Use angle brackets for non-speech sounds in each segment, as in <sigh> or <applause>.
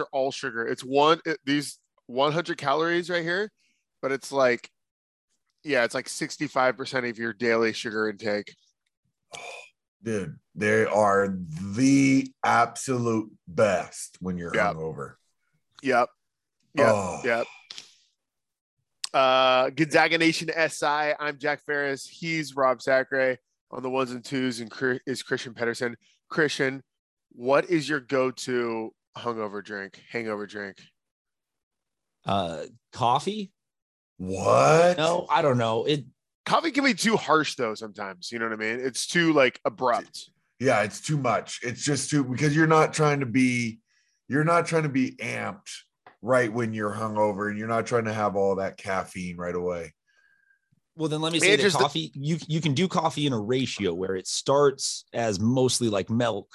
are all sugar. It's one it, these 100 calories right here, but it's like, yeah, it's like 65% of your daily sugar intake. <sighs> Dude, they are the absolute best when you're Yep. hungover. Yep. Yep. Oh. Yep. Uh, Gonzaga Nation SI. I'm Jack Ferris. He's Rob Sacre on the ones and twos, and is Christian Pedersen. Christian, what is your go-to hungover drink, hangover drink? Uh, coffee? What? No, I don't know. It Coffee can be too harsh though. Sometimes you know what I mean. It's too like abrupt. Yeah, it's too much. It's just too because you're not trying to be you're not trying to be amped right when you're hungover and you're not trying to have all that caffeine right away. well then let me Man, say that just the- coffee you you can do coffee in a ratio where it starts as mostly like milk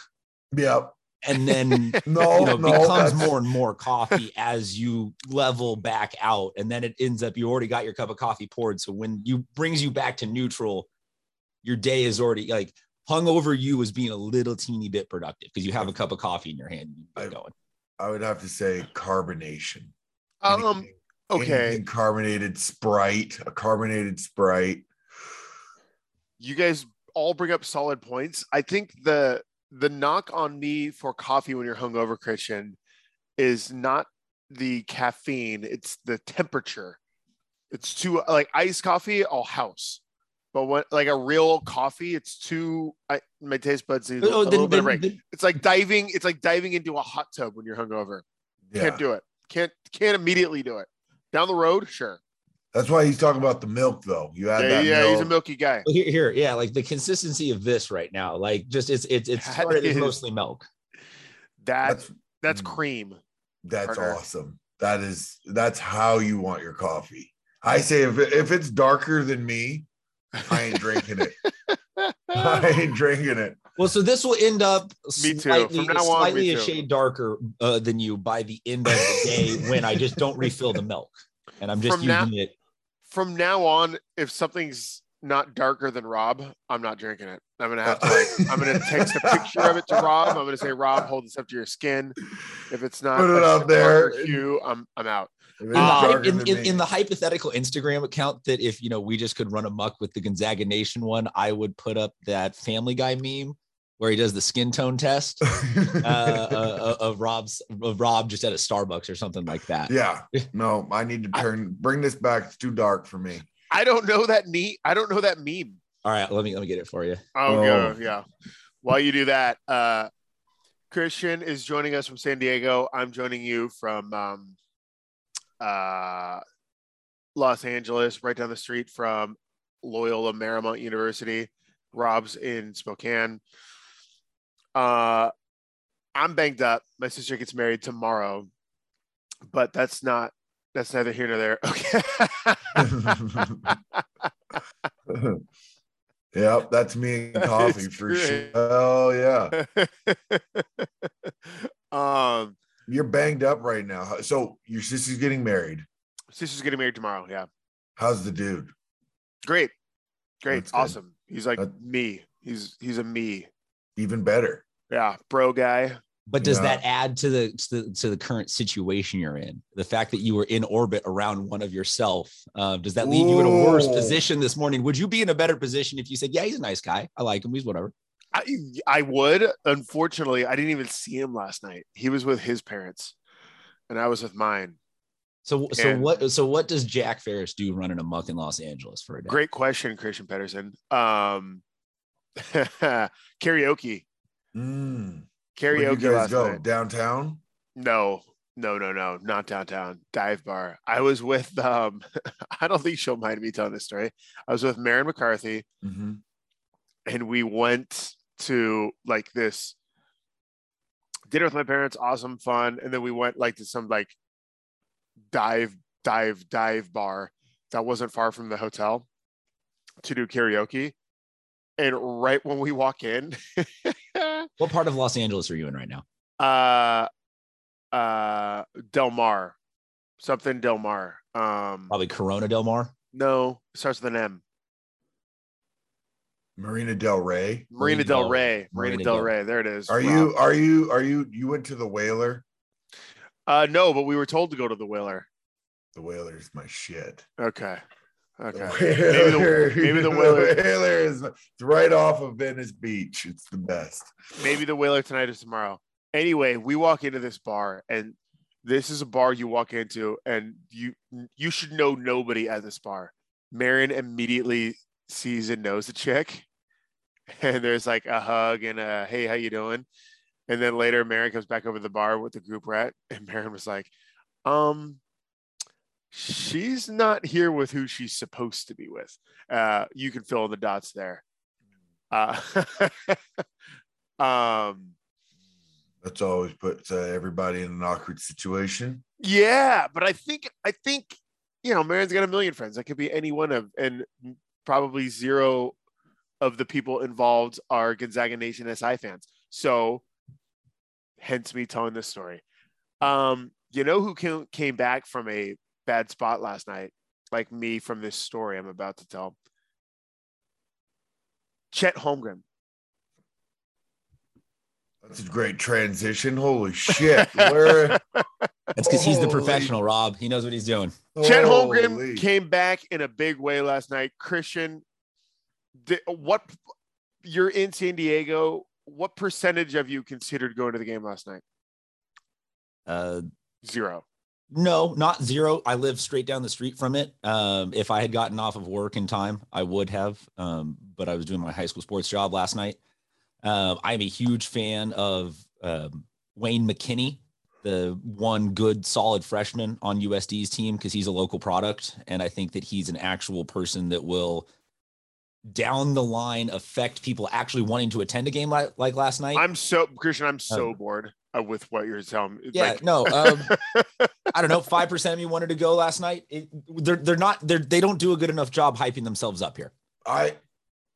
Yep. And then <laughs> No, you know no, becomes that's- more and more coffee as you level back out and then it ends up you already got your cup of coffee poured so when you brings you back to neutral your day is already like hung over you is being a little teeny bit productive because you have a cup of coffee in your hand and you get I- going I would have to say carbonation. Um. Anything- Okay. anything carbonated Sprite, a carbonated Sprite. you guys all bring up solid points. I think the the knock on me for coffee when you're hungover, Christian, is not the caffeine; it's the temperature. It's too like iced coffee, all house, but when like a real coffee, it's too. I, my taste buds need a, Oh, a then- little bit of break. then- It's like diving. It's like diving into a hot tub when you're hungover. Yeah. Can't do it. Can't can't immediately do it. Down the road, sure. That's why he's talking about the milk though. You add Yeah, that yeah, milk. he's a milky guy. Here, here, yeah, like the consistency of this right now, like just it's it's it's That started is- mostly milk. That that's that's mm. cream. That's Partner. awesome. That is that's how you want your coffee. I say if it, if it's darker than me, I ain't <laughs> drinking it. I ain't drinking it. Well, so this will end up Me too. slightly, From now on, slightly me a too. shade darker uh, than you by the end of the day <laughs> when I just don't refill the milk and I'm just From now- using it. From now on, if something's not darker than Rob, I'm not drinking it. I'm gonna have to like I'm gonna <laughs> text a picture of it to Rob. I'm gonna say, Rob, hold this up to your skin. If it's not Put it a out there. darker hue, I'm I'm out. In the, Uh, in, in, in the hypothetical Instagram account that if you know we just could run amok with the Gonzaga Nation one, I would put up that Family Guy meme where he does the skin tone test <laughs> uh, uh, of Rob's of Rob just at a Starbucks or something like that. yeah. <laughs> No, I need to turn bring this back. It's too dark for me. I don't know that neat. I don't know that meme. All right, let me let me get it for you. Oh, Oh. go, yeah. While you do that, uh, Christian is joining us from San Diego. I'm joining you from um, uh, Los Angeles, right down the street from Loyola Marymount University. Rob's in Spokane. Uh, I'm banged up. My sister gets married tomorrow, but that's not. That's neither here nor there. <laughs> Okay. <laughs> yep, that's me and coffee It's for great. sure. Oh yeah. <laughs> um, You're banged up right now. So your sister's getting married. sister's getting married tomorrow. Yeah, How's the dude? great, great, That's good. awesome. He's like That- me. He's he's a me. Even better. Yeah, bro guy. But does Yeah. that add to the, to the to the current situation you're in? The fact that you were in orbit around one of yourself, uh, does that leave you in a worse position this morning? Would you be in a better position if you said, "Yeah, he's a nice guy. I like him. He's whatever." I I would. Unfortunately, I didn't even see him last night. He was with his parents, and I was with mine. So so And- what so what does Jack Ferris do running amok in Los Angeles for a day? Great question, Christian Pedersen. Um, <laughs> karaoke, Mm. Where'd you karaoke guys go night. downtown? No, no, no, no, not downtown. Dive bar. I was with. Um, <laughs> I don't think she'll mind me telling this story. I was with Maren McCarthy, Mm-hmm. and we went to like this dinner with my parents. Awesome, fun, and then we went like to some like dive, dive, dive bar that wasn't far from the hotel to do karaoke. And right when we walk in, <laughs> What part of Los Angeles are you in right now? uh uh Del Mar. Something Del Mar. Um Probably Corona Del Mar. no, starts with an M. Marina Del Rey. Marina Del Del- Rey. Marina Marina Del Del- Rey. There it is. Are Rob. you? Are you? Are you? You went to the Whaler? Uh, no, but we were told to go to the Whaler. The Whaler's my shit. Okay. Okay. <laughs> Maybe the- Whaler, maybe the Whaler- Whaler is it's right off of Venice Beach. It's the best. Maybe the Whaler tonight is tomorrow. Anyway, we walk into this bar, and this is a bar you walk into, and you you should know nobody at this bar. Marion immediately sees and knows the chick, <laughs> and there's like a hug and a hey, how you doing? And then later, Marion comes back over to the bar with the group rat, <laughs> and Marion was like, um. She's not here with who she's supposed to be with. Uh, you can fill in the dots there. Uh, <laughs> um, That's always puts uh, everybody in an awkward situation. Yeah, but I think I think you know, Marion's got a million friends. That could be any one of, and probably zero of the people involved are Gonzaga Nation SI fans. So, hence me telling this story. Um, you know who came came back from a bad spot last night, like me from this story I'm about to tell. Chet Holmgren. That's a great transition. Holy <laughs> shit. Where <laughs> That's because he's the professional, Rob. He knows what he's doing. Chet Holy. Holmgren came back in a big way last night. Christian, di- what you're in San Diego? What percentage of you considered going to the game last night? Uh, Zero. No, not zero. I live straight down the street from it. Um, if I had gotten off of work in time, I would have. Um, but I was doing my high school sports job last night. Um, I'm a huge fan of um, Wayne McKinney, the one good, solid freshman on USD's team because he's a local product, and I think that he's an actual person that will down the line affect people actually wanting to attend a game like, like last night. I'm so Christian. I'm so Oh. bored uh, with what you're telling me. Yeah, Like, no. Um, <laughs> I don't know. Five percent of me wanted to go last night. It, they're they're not they're they don't do a good enough job hyping themselves up here. I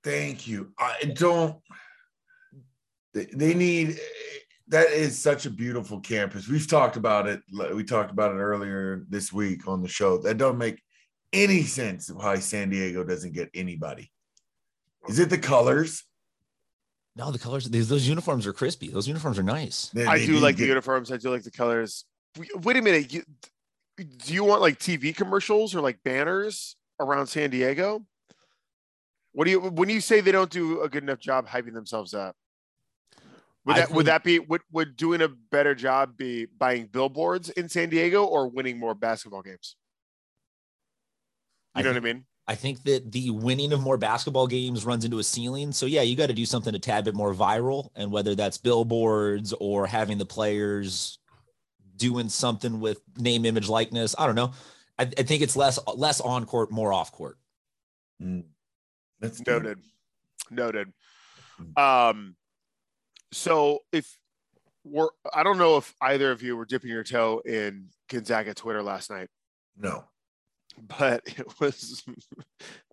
thank you. I don't. They, they need. That is such a beautiful campus. We've talked about it. We talked about it earlier this week on the show. That don't make any sense of why San Diego doesn't get anybody. Is it the colors? No, the colors these those uniforms are crispy. Those uniforms are nice. They- I they do need like to the uniforms. I do like the colors. Wait- Wait a minute. You, do you want like TV commercials or like banners around San Diego? What do you when you say they don't do a good enough job hyping themselves up? Would I that would that be would would doing a better job be buying billboards in San Diego or winning more basketball games? You I know think- what I mean? I think that the winning of more basketball games runs into a ceiling. So yeah, you got to do something a tad bit more viral, and whether that's billboards or having the players doing something with name, image, likeness. I don't know. I, I think it's less less on court, more off court. Mm. That's good. Noted. Noted. Um, so if we're, I don't know if either of you were dipping your toe in Gonzaga Twitter last night, No. But <laughs> it was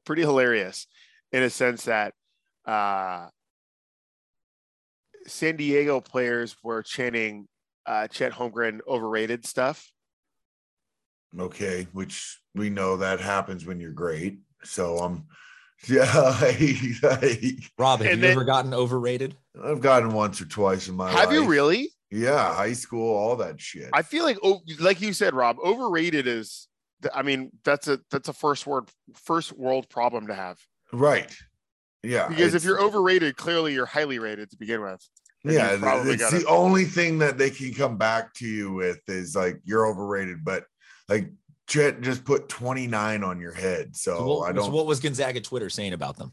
pretty hilarious in a sense that uh, San Diego players were chanting uh, Chet Holmgren overrated stuff. Okay, which we know that happens when you're great. So I'm, <laughs> yeah, I, I, Rob, have And you then- ever gotten overrated? I've gotten once or twice in my Have you really? Yeah, high school, all that shit. I feel like, oh, like you said, Rob, overrated is. I mean, that's a that's a first word first world problem to have right. Yeah. because if you're overrated, clearly you're highly rated to begin with. and yeah, you've it's got the it. only thing that they can come back to you with is like you're overrated, but like Chet just put 29 on your head. So, So what, I don't what was Gonzaga Twitter saying about them?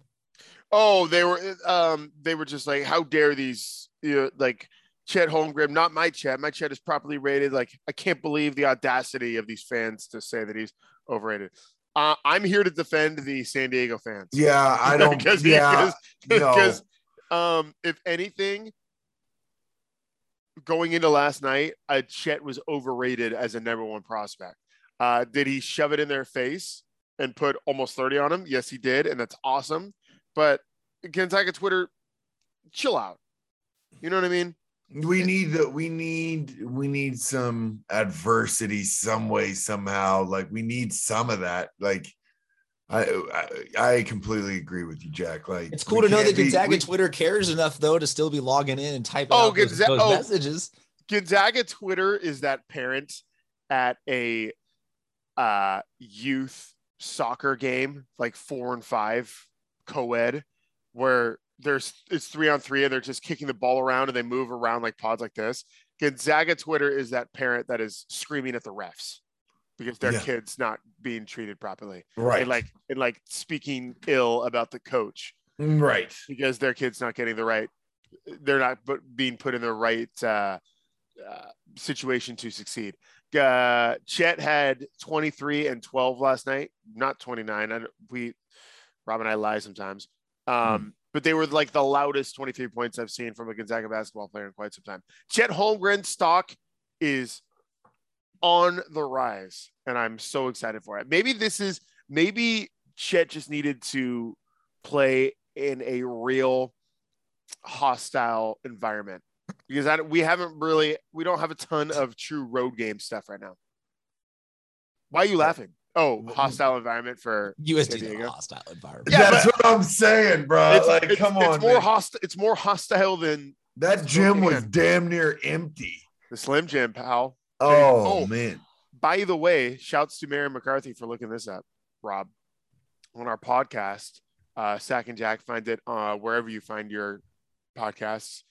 Oh, they were um they were just like, how dare these you know, like Chet Holmgren, not my Chet. My Chet is properly rated. Like, I can't believe the audacity of these fans to say that he's overrated. Uh, I'm here to defend the San Diego fans. yeah, I <laughs> don't Because- yeah, no. because um, if anything, going into last night, uh, Chet was overrated as a number one prospect. Uh, did he shove it in their face and put almost 30 on him? Yes, he did, and that's awesome. But Gonzaga Twitter, chill out. You know what I mean? We need that we need we need some adversity some way somehow like we need some of that like i i, I completely agree with you jack like It's cool to know can't that be- Gonzaga we- Twitter cares enough though to still be logging in and typing Oh, out those, Gonza- those oh. messages. Gonzaga Twitter is that parent at a uh, youth soccer game, like four and five co-ed, where there's it's three on three and they're just kicking the ball around and they move around like pods like this. Gonzaga Twitter is that parent that is screaming at the refs because their Yeah. kid's not being treated properly. Right. And like and like speaking ill about the coach right. because their kid's not getting the right they're not but being put in the right uh, uh, situation to succeed. Uh, Chet had 23 and 12 last night, not 29. I, we, Rob and I lie sometimes. Um, But they were like the loudest 23 points I've seen from a Gonzaga basketball player in quite some time. Chet Holmgren stock is on the rise, and I'm so excited for it. Maybe this is maybe Chet just needed to play in a real hostile environment because I, we haven't really we don't have a ton of true road game stuff right now. Why are you laughing? Oh, hostile environment for San USD's Diego. a hostile environment. Yeah, That's what I'm saying, bro. it's, like, it's- come on. it's more hostile. It's more hostile than that gym was Spokane. damn near empty. the Slim Jim, pal. Oh, Oh. man. By the way, shouts to Mary McCarthy for looking this up, Rob, on our podcast. Uh, Sac and Jack, find it uh, wherever you find your podcasts.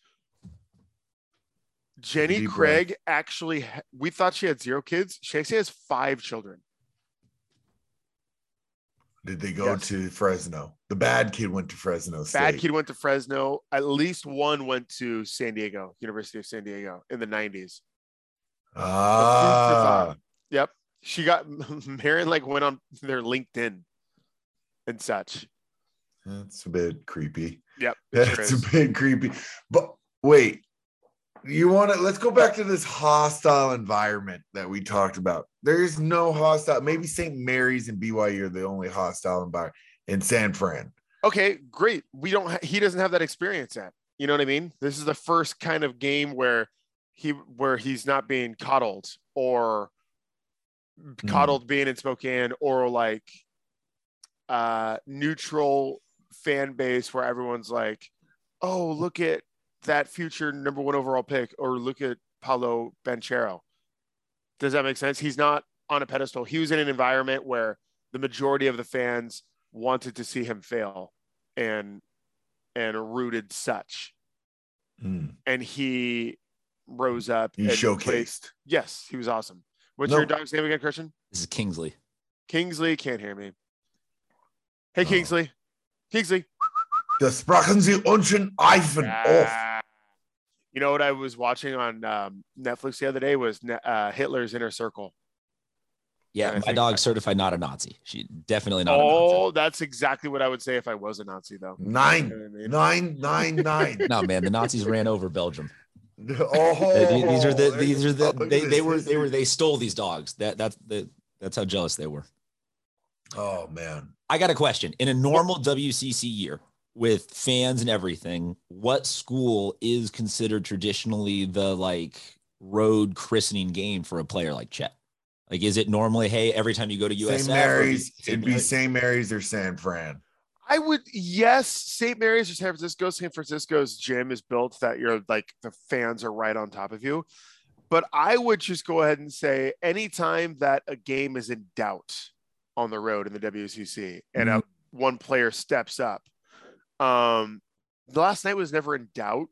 Jenny Deep breath. Craig actually, we thought she had zero kids. She actually has five children. Did they go Yes. to Fresno? The bad kid went to Fresno State. Bad kid went to Fresno. At least one went to San Diego, University of San Diego in the 90s. Ah, Yep. She got, <laughs> Marion like went on their LinkedIn and such. that's a bit creepy. Yep. it sure That's a bit creepy. But wait, you want to? Let's go back to this hostile environment that we talked about. There is no hostile. Maybe St. Mary's and BYU are the only hostile environment in San Fran. okay, great. We don't. Ha- he doesn't have that experience yet. You know what I mean? This is the first kind of game where he where he's not being coddled or coddled being in Spokane or like uh neutral fan base where everyone's like, oh, look at that future number one overall pick, or look at Paolo Banchero. Does that make sense? He's not on a pedestal. He was in an environment where the majority of the fans wanted to see him fail and and rooted such. Hmm. And he rose up He and showcased. placed- Yes, he was awesome. What's No. your dog's name again, Christian? This is Kingsley. Kingsley can't hear me. Hey, Oh. Kingsley. Kingsley. Das sprachen sie unschen Eifen off. You know what I was watching on um, Netflix the other day was Ne- uh, Hitler's Inner Circle. Yeah, my think- dog's certified not a Nazi. She definitely not a Nazi. Oh, that's exactly what I would say if I was a Nazi, though. You know I mean? nine, nine, nine. <laughs> No, man, the Nazis ran over Belgium. <laughs> oh, Uh, these are the these are the they, they were they were they stole these dogs. That that's the that's how jealous they were. Oh man. I got a question. In a normal WCC year with fans and everything, what school is considered traditionally the like road christening game for a player like Chet? Like, is it normally, hey, every time you go to USF? St. Mary's. St. It'd be Mary's? St. Mary's or San Fran. I would, yes, St. Mary's or San Francisco. San Francisco's gym is built that you're like the fans are right on top of you. But I would just go ahead and say anytime that a game is in doubt on the road in the WCC and a, mm-hmm. one player steps up, um, the last night was never in doubt.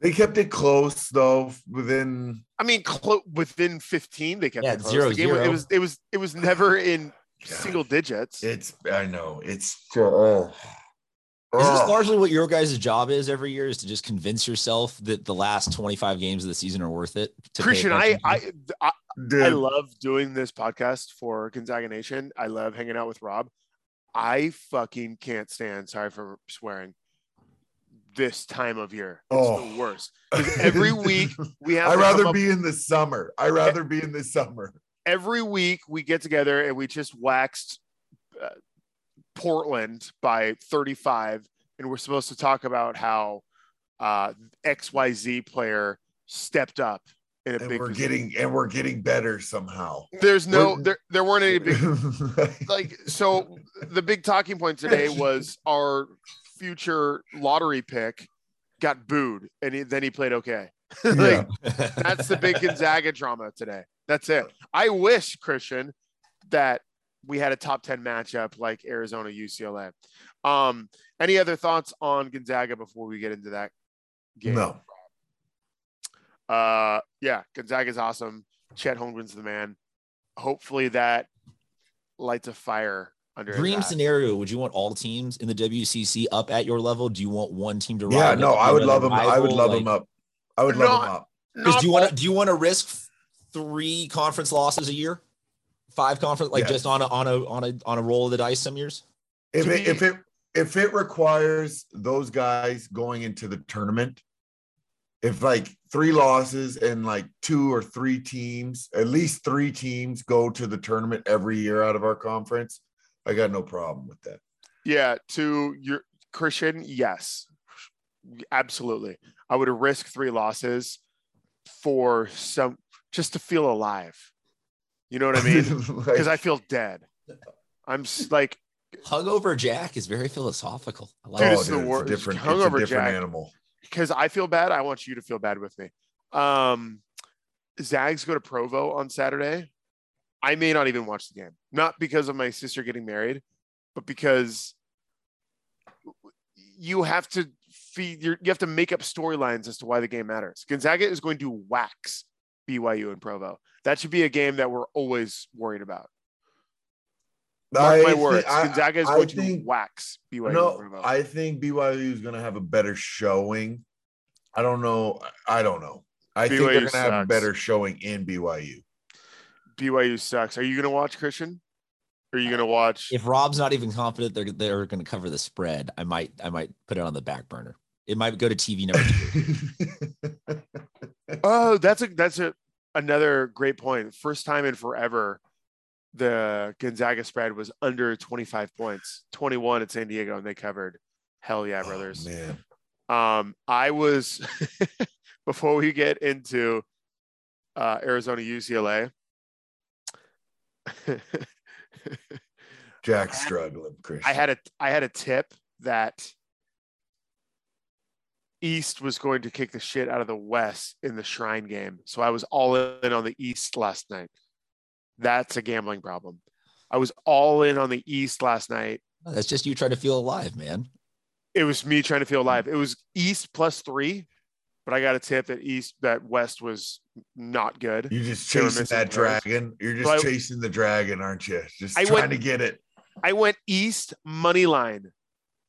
They kept it close though, within I mean, clo- within 15, they kept Yeah, it close. zero, The game was- zero. It was, it was, it was never in <sighs> God. single digits. it's I know it's uh, Is this Ugh. largely what your guys' job is every year? Is to just convince yourself that the last 25 games of the season are worth it? to Christian, I. I, I, I love doing this podcast for Gonzaga Nation. I love hanging out with Rob. I fucking can't stand, sorry for swearing, this time of year. It's Oh. the worst. <laughs> every week we have I'd rather up- be in the summer. I'd rather be in the summer. every week we get together and we just waxed uh, Portland by 35 and we're supposed to talk about how uh, XYZ player stepped up And big we're getting and we're getting better somehow. there's no we're- there, there weren't any big <laughs> like so the big talking point today was our future lottery pick got booed and he, then he played okay <laughs> like Yeah. that's the big Gonzaga drama today. That's it. I wish Christian that we had a top 10 matchup like Arizona UCLA. Um, any other thoughts on Gonzaga before we get into that game? No. Uh, yeah, Gonzaga's awesome. Chet Holmgren's the man. Hopefully that lights a fire under Dream ass. scenario: Would you want all teams in the WCC up at your level? Do you want one team to? Run? Yeah, no, I would another love him. I would love Like, him up. I would No, love him up. Because Not do you want to do you want to risk three conference losses a year, five conference like Yes. just on a on a on a on a roll of the dice some years? If it, if it if it requires those guys going into the tournament, if like three losses and like two or three teams, at least three teams go to the tournament every year out of our conference, I got no problem with that. Yeah, to your Christian, yes, absolutely. I would risk three losses for some just to feel alive. You know what I mean? <laughs> Because I feel dead. I'm s- like, Hungover Jack is very philosophical. I like Dude, it. it's the Oh, it's worst. a different, it's a Hungover different Jack. animal. Because I feel bad. I want you to feel bad with me. Um, Zags go to Provo on Saturday. I may not even watch the game, not because of my sister getting married, but because you have to feed your, you have to make up storylines as to why the game matters. Gonzaga is going to wax BYU and Provo. That should be a game that we're always worried about. Mark I my thi- words. I- Gonzaga is I going to think- wax BYU No, I think BYU is going to have a better showing. I don't know. I don't know. I think they're going to have a better showing in BYU. BYU sucks. Are you going to watch Christian? Or are you uh, going to watch? If Rob's not even confident they're they're going to cover the spread, I might I might put it on the back burner. It might go to TV number two. <laughs> Oh, that's a that's a another great point. First time in forever, the Gonzaga spread was under 25 points, 21 at San Diego, and they covered. Hell yeah, Oh, brothers. man. um, I was <laughs> before we get into uh, Arizona UCLA. <laughs> Jack's struggling, Christian. I had a I had a tip that East was going to kick the shit out of the West in the Shrine game, so I was all in on the East last night. That's a gambling problem. I was all in on the East last night. That's just you trying to feel alive, man. It was me trying to feel alive. It was East plus three, but I got a tip that East that West was not good. You're just chasing that players. dragon. You're just So I- chasing the dragon, aren't you? Just I trying went- to get it. I went East money line,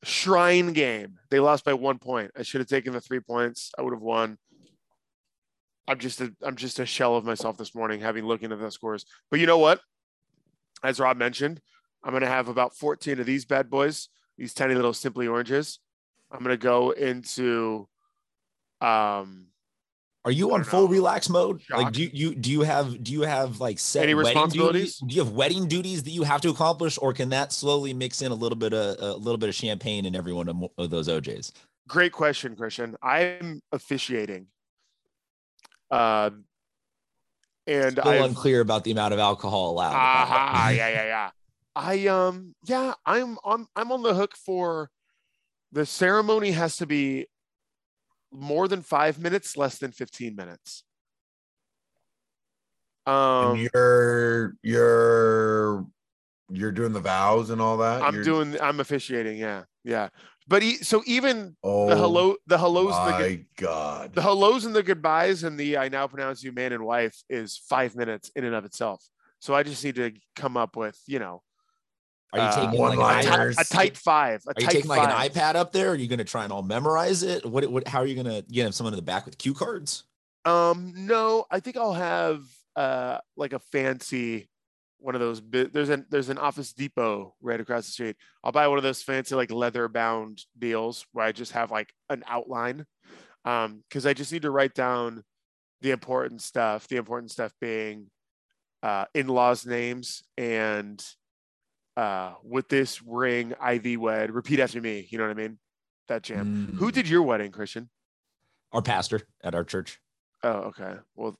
Shrine game. They lost by one point. I should have taken the three points. I would have won. I'm just a I'm just a shell of myself this morning, having looking at the scores. But you know what? As Rob mentioned, I'm gonna have about 14 of these bad boys, these tiny little simply oranges. I'm gonna go into um Are you on full know. relax mode? Like do you, you do you have do you have like set Any responsibilities? duties? Do you have wedding duties that you have to accomplish, or can that slowly mix in a little bit of a little bit of champagne in every one of, of those OJs? great question, Christian. I'm officiating. Uh, and Still I've unclear about the amount of alcohol allowed. Ah, yeah, yeah, <laughs> yeah. I um, yeah, I'm on. I'm on the hook for. The ceremony has to be more than five minutes, less than fifteen minutes. Um, and you're you're you're doing the vows and all that. I'm You're- doing. I'm officiating. Yeah, yeah. But e- so even Oh, the hello, the hellos, and the, good- My God. the hellos and the goodbyes, and the I now pronounce you man and wife is five minutes in and of itself. So I just need to come up with, you know, Are you uh, taking like an one-liners. iPad? Liners. a tight five. A Are you tight taking like an iPad up there? Are you going to try and all memorize it? What, what, how are you going to get someone in the back with cue cards? Um, no, I think I'll have uh like a fancy one of those. bi- There's an there's an Office Depot right across the street. I'll buy one of those fancy like leather bound deals where I just have like an outline. Um, because I just need to write down the important stuff. The important stuff being uh in-laws names and uh with this ring IV wed. Repeat after me. You know what I mean? That jam. Who Mm. did your wedding, Christian? Our pastor at our church. Oh, okay. Well,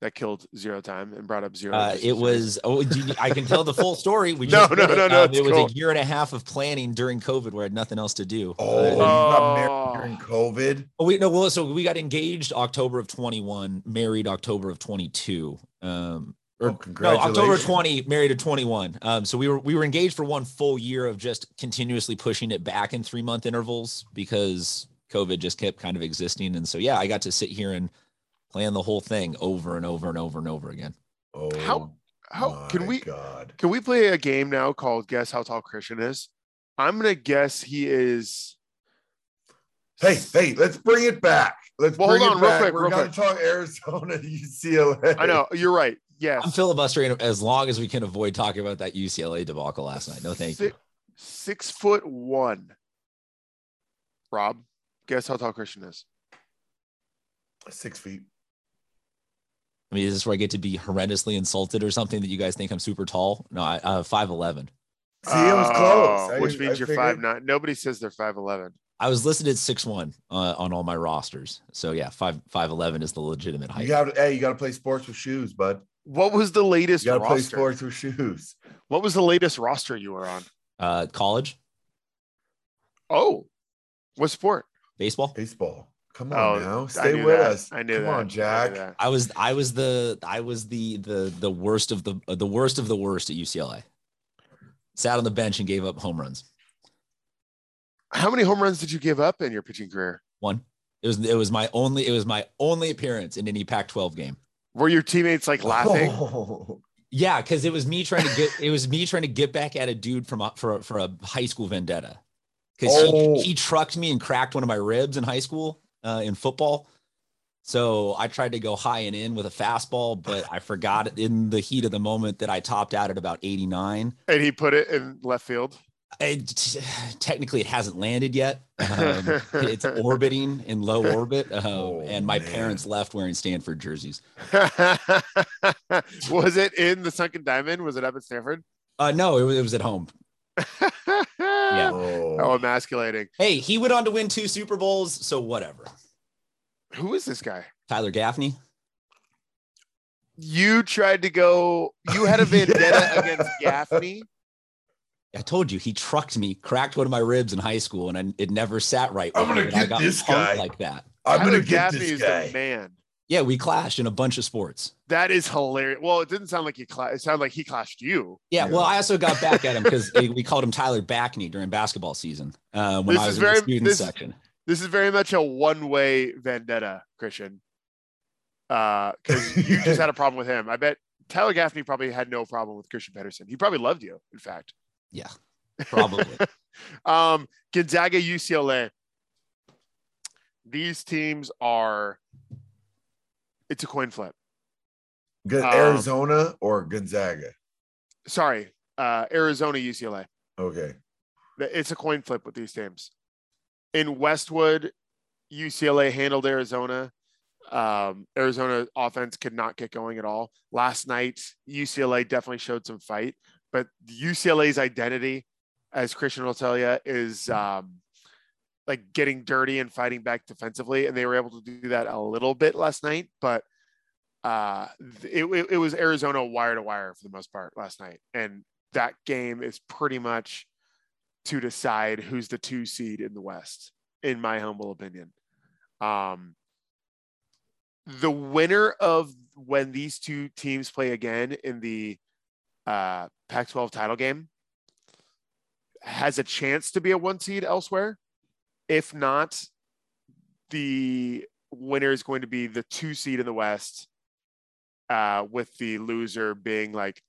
that killed zero time and brought up zero. Uh, it was. Oh, do you- I can tell the full <laughs> story. We No, no, no, no, Um, it's it was cool. a year and a half of planning during COVID, where I had nothing else to do. Oh, Uh, you got Oh. married during COVID. Oh, we no, well, so we got engaged October of 21, married October of 22. Um, or Oh, no, October 20, married at 21. Um, so we were we were engaged for one full year of just continuously pushing it back in three month intervals because COVID just kept kind of existing. And so yeah, I got to sit here and plan the whole thing over and over and over and over again. Oh, How- How can we God. can we play a game now called Guess How Tall Christian Is? I'm gonna guess he is. Hey, hey, let's bring it back. Let's Well, bring hold it on, real back. quick, We're real gonna quick. talk Arizona, <laughs> UCLA. I know you're right. Yes, I'm filibustering as long as we can avoid talking about that UCLA debacle last night. No, thank you. six, six foot one. Rob, guess how tall Christian is? Six feet. I mean, is this where I get to be horrendously insulted or something that you guys think I'm super tall? No, I uh five eleven. See, it was Oh, close. I- which means I you're figured- five nine. Nobody says they're five eleven. I was listed at six one uh, on all my rosters. So yeah, five five eleven is the legitimate height. You got hey, you got to play sports with shoes, bud. What was the latest You got to play sports with shoes. What was the latest roster you were on? Uh, college Oh, what sport? baseball. Baseball. Come on Oh, now, stay with that. us. I knew Come that. On, knew Jack. that. I was I was the I was the the the worst of the uh, the worst of the worst at UCLA. Sat on the bench and gave up home runs. How many home runs did you give up in your pitching career? One. It was it was my only it was my only appearance in any Pac-12 game. Were your teammates like laughing? Oh, Yeah, because it was me trying to get it was me trying to get back at a dude from a, for a, for a high school vendetta because Oh. he, he trucked me and cracked one of my ribs in high school uh, in football. So I tried to go high and in with a fastball, but I forgot in the heat of the moment that I topped out at about 89. And he put it in left field. It, technically, it hasn't landed yet. <laughs> Um, it's orbiting in low orbit, um, Oh, and my man. parents left wearing Stanford jerseys. <laughs> was it in the Sunken Diamond? Was it up at Stanford? Uh, no, it was, it was at home. <laughs> yeah. oh. Oh, emasculating. Hey, he went on to win two Super Bowls, so whatever. Who is this guy? Tyler Gaffney. You tried to go. You had a <laughs> vendetta against Gaffney. I told you he trucked me, cracked one of my ribs in high school, and I, it never sat right. I'm gonna me, I get got this guy. like that. I'm Tyler gonna get Gaffney this is guy. the man. Yeah, we clashed in a bunch of sports. That is hilarious. Well, it didn't sound like he cla- it sounded like he clashed you. Yeah, Yeah. well, I also got back at him because <laughs> we called him Tyler Backney during basketball season uh, when This I is was in very- the student this- section. This is very much a one-way vendetta, Christian. Uh, because you <laughs> just had a problem with him. I bet Tyler Gaffney probably had no problem with Christian Pedersen. He probably loved you, in fact. Yeah, probably. <laughs> Um, Gonzaga, UCLA. These teams are. It's a coin flip. Good Um, Arizona or Gonzaga. Sorry, uh, Arizona, UCLA. Okay. It's a coin flip with these teams. In Westwood, UCLA handled Arizona. Um, Arizona offense could not get going at all. Last night, UCLA definitely showed some fight, but UCLA's identity, as Christian will tell you, is um, like getting dirty and fighting back defensively, and they were able to do that a little bit last night. But uh, it, it, it was Arizona wire to wire for the most part last night, and that game is pretty much to decide who's the two seed in the West, in my humble opinion. Um, the winner of when these two teams play again in the uh, Pac 12 title game has a chance to be a one seed elsewhere. If not, the winner is going to be the two seed in the West, uh, with the loser being like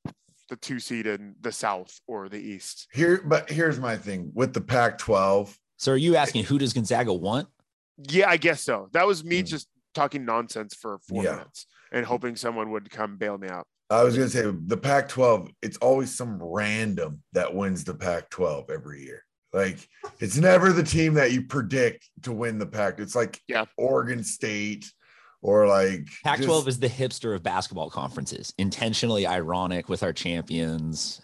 the two seed in the South or the East. Here, but here's my thing with the Pac-12. so, are you asking who does Gonzaga want? Yeah, I guess so. That was me Hmm. just talking nonsense for four Yeah. minutes and hoping someone would come bail me out. I was gonna say the Pac-12. It's always some random that wins the Pac-12 every year. Like it's never the team that you predict to win the Pac. It's like Yeah. Oregon State or like Pac 12 just- is the hipster of basketball conferences, intentionally ironic with our champions.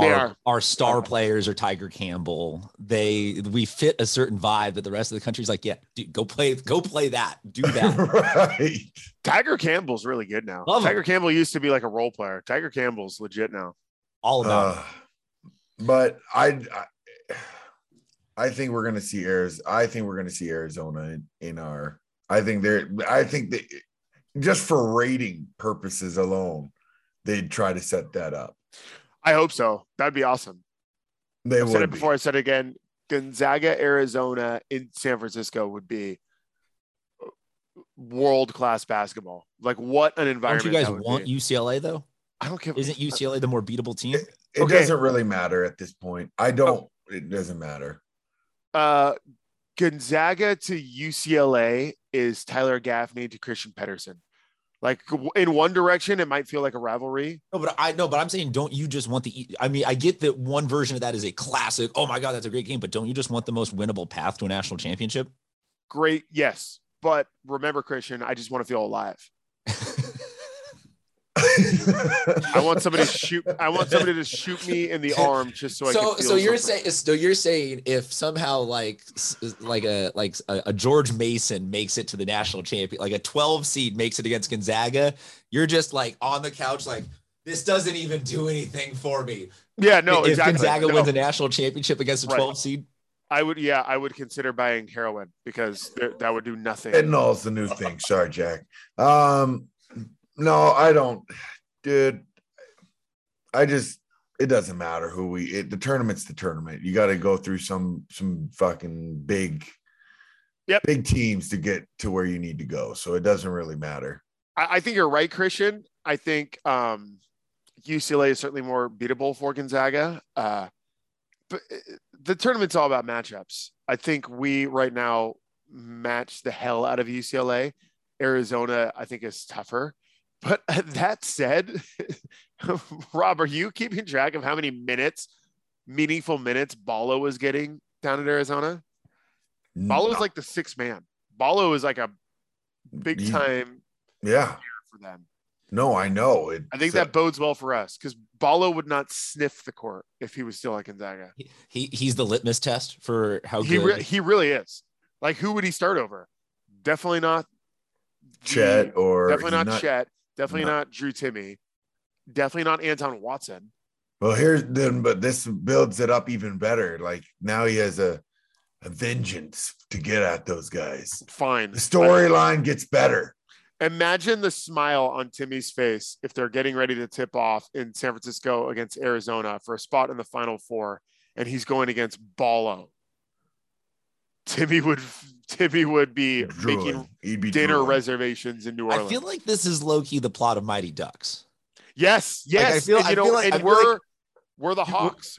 They our are. our star Okay. players are Tyger Campbell. They we fit a certain vibe that the rest of the country's like, yeah, dude, go play, go play that, do <laughs> that. right. Tyger Campbell's really good now. Love him. Tyger Campbell used to be like a role player. Tyger Campbell's legit now. All about Uh, but I, I, <sighs> I think we're gonna see Arizona. I think we're gonna see Arizona in, in our. I think they're. I think that just for rating purposes alone, they'd try to set that up. I hope so. That'd be awesome. They I've would said it be. before. I said it again. Gonzaga, Arizona, in San Francisco would be world class basketball. Like what an Don't environment. you guys want be. UCLA though? I don't care. Isn't UCLA the more beatable team? It Okay. doesn't really matter at this point. I don't. Oh. It doesn't matter. uh, Gonzaga to UCLA is Tyler Gaffney to Christian Pedersen. Like in one direction, it might feel like a rivalry. No, but I know, but I'm saying, don't you just want the? I mean, I get that one version of that is a classic. Oh my god, that's a great game. But don't you just want the most winnable path to a national championship? Great, yes, but remember, Christian, I just want to feel alive. <laughs> I want somebody to shoot. I want somebody to shoot me in the arm just so I so can feel so you're saying so you're saying if somehow like like a like a, a George Mason makes it to the national champion like a 12 seed makes it against Gonzaga you're just like on the couch like this doesn't even do anything for me Yeah, no, if exactly. Gonzaga No, wins a national championship against a Right. 12 seed I would, yeah, I would consider buying heroin because th- that would do nothing. Fentanyl's the new thing. Sorry, Jack. Um, no, I don't, dude. I just it doesn't matter who we. It, the tournament's the tournament. You got to go through some some fucking big, Yep. big teams to get to where you need to go. So it doesn't really matter. I, I think you're right, Christian. I think um, UCLA is certainly more beatable for Gonzaga. Uh, but uh, the tournament's all about matchups. I think we right now match the hell out of UCLA. Arizona, I think, is tougher. But <laughs> that said, <laughs> Rob, are you keeping track of how many minutes, meaningful minutes, Ballo was getting down at Arizona? Ballo is like the sixth man. Ballo is like a big time yeah. for them. No, I know. It, I think that bodes well for us because Ballo would not sniff the court if he was still at Gonzaga. he he's the litmus test for how He good re- he really is. Like, who would he start over? Definitely not the- Chet or Definitely he's not, Chet. Definitely no. not Drew Timme. Definitely not Anton Watson. Well, here's then, but this builds it up even better. Like now he has a, a vengeance to get at those guys. Fine. The storyline gets better. Imagine the smile on Timme's face if they're getting ready to tip off in San Francisco against Arizona for a spot in the Final Four, and he's going against Ballo. Timme would Timme would be Drooling. making He'd be dinner drooling. reservations in New Orleans. I feel like this is low key the plot of Mighty Ducks. yes, Like, I yes. feel- and, you I know, feel like- and I feel we're like- we're the Hawks.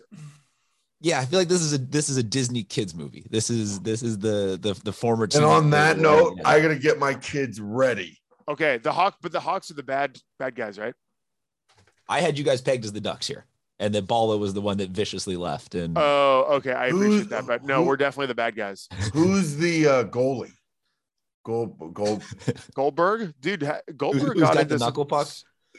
Yeah, I feel like this is a this is a Disney kids movie. This is this is the the the former. And on that- that note, I gotta get my kids ready. Okay, the Hawk, but the Hawks are the bad bad guys, right? I had you guys pegged as the Ducks here, and that Ballo was the one that viciously left. And Oh, okay, I appreciate that, but no, who- we're definitely the bad guys. Who's the uh, goalie? Gold, gold. <laughs> Goldberg, dude, ha- Goldberg who's got, got into the some- knuckle puck?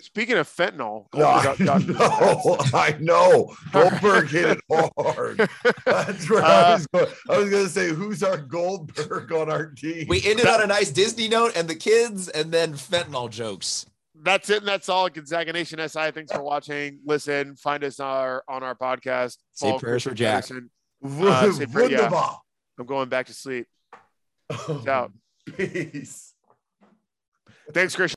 Speaking of fentanyl, <laughs> No, I got, got into know, I know. Goldberg hit it hard. <laughs> That's where I Uh, was going. I was gonna say, who's our Goldberg on our team? we ended on a nice Disney note, and the kids, and then fentanyl jokes. That's it, and that's all. Gonzaga Nation SI. Thanks for watching. Listen, find us on our on our podcast. Say Follow prayers for Christian Jack. Pedersen. Uh, say prayer- yeah. Wunderbar. I'm going back to sleep. out. Peace. Thanks, Christian.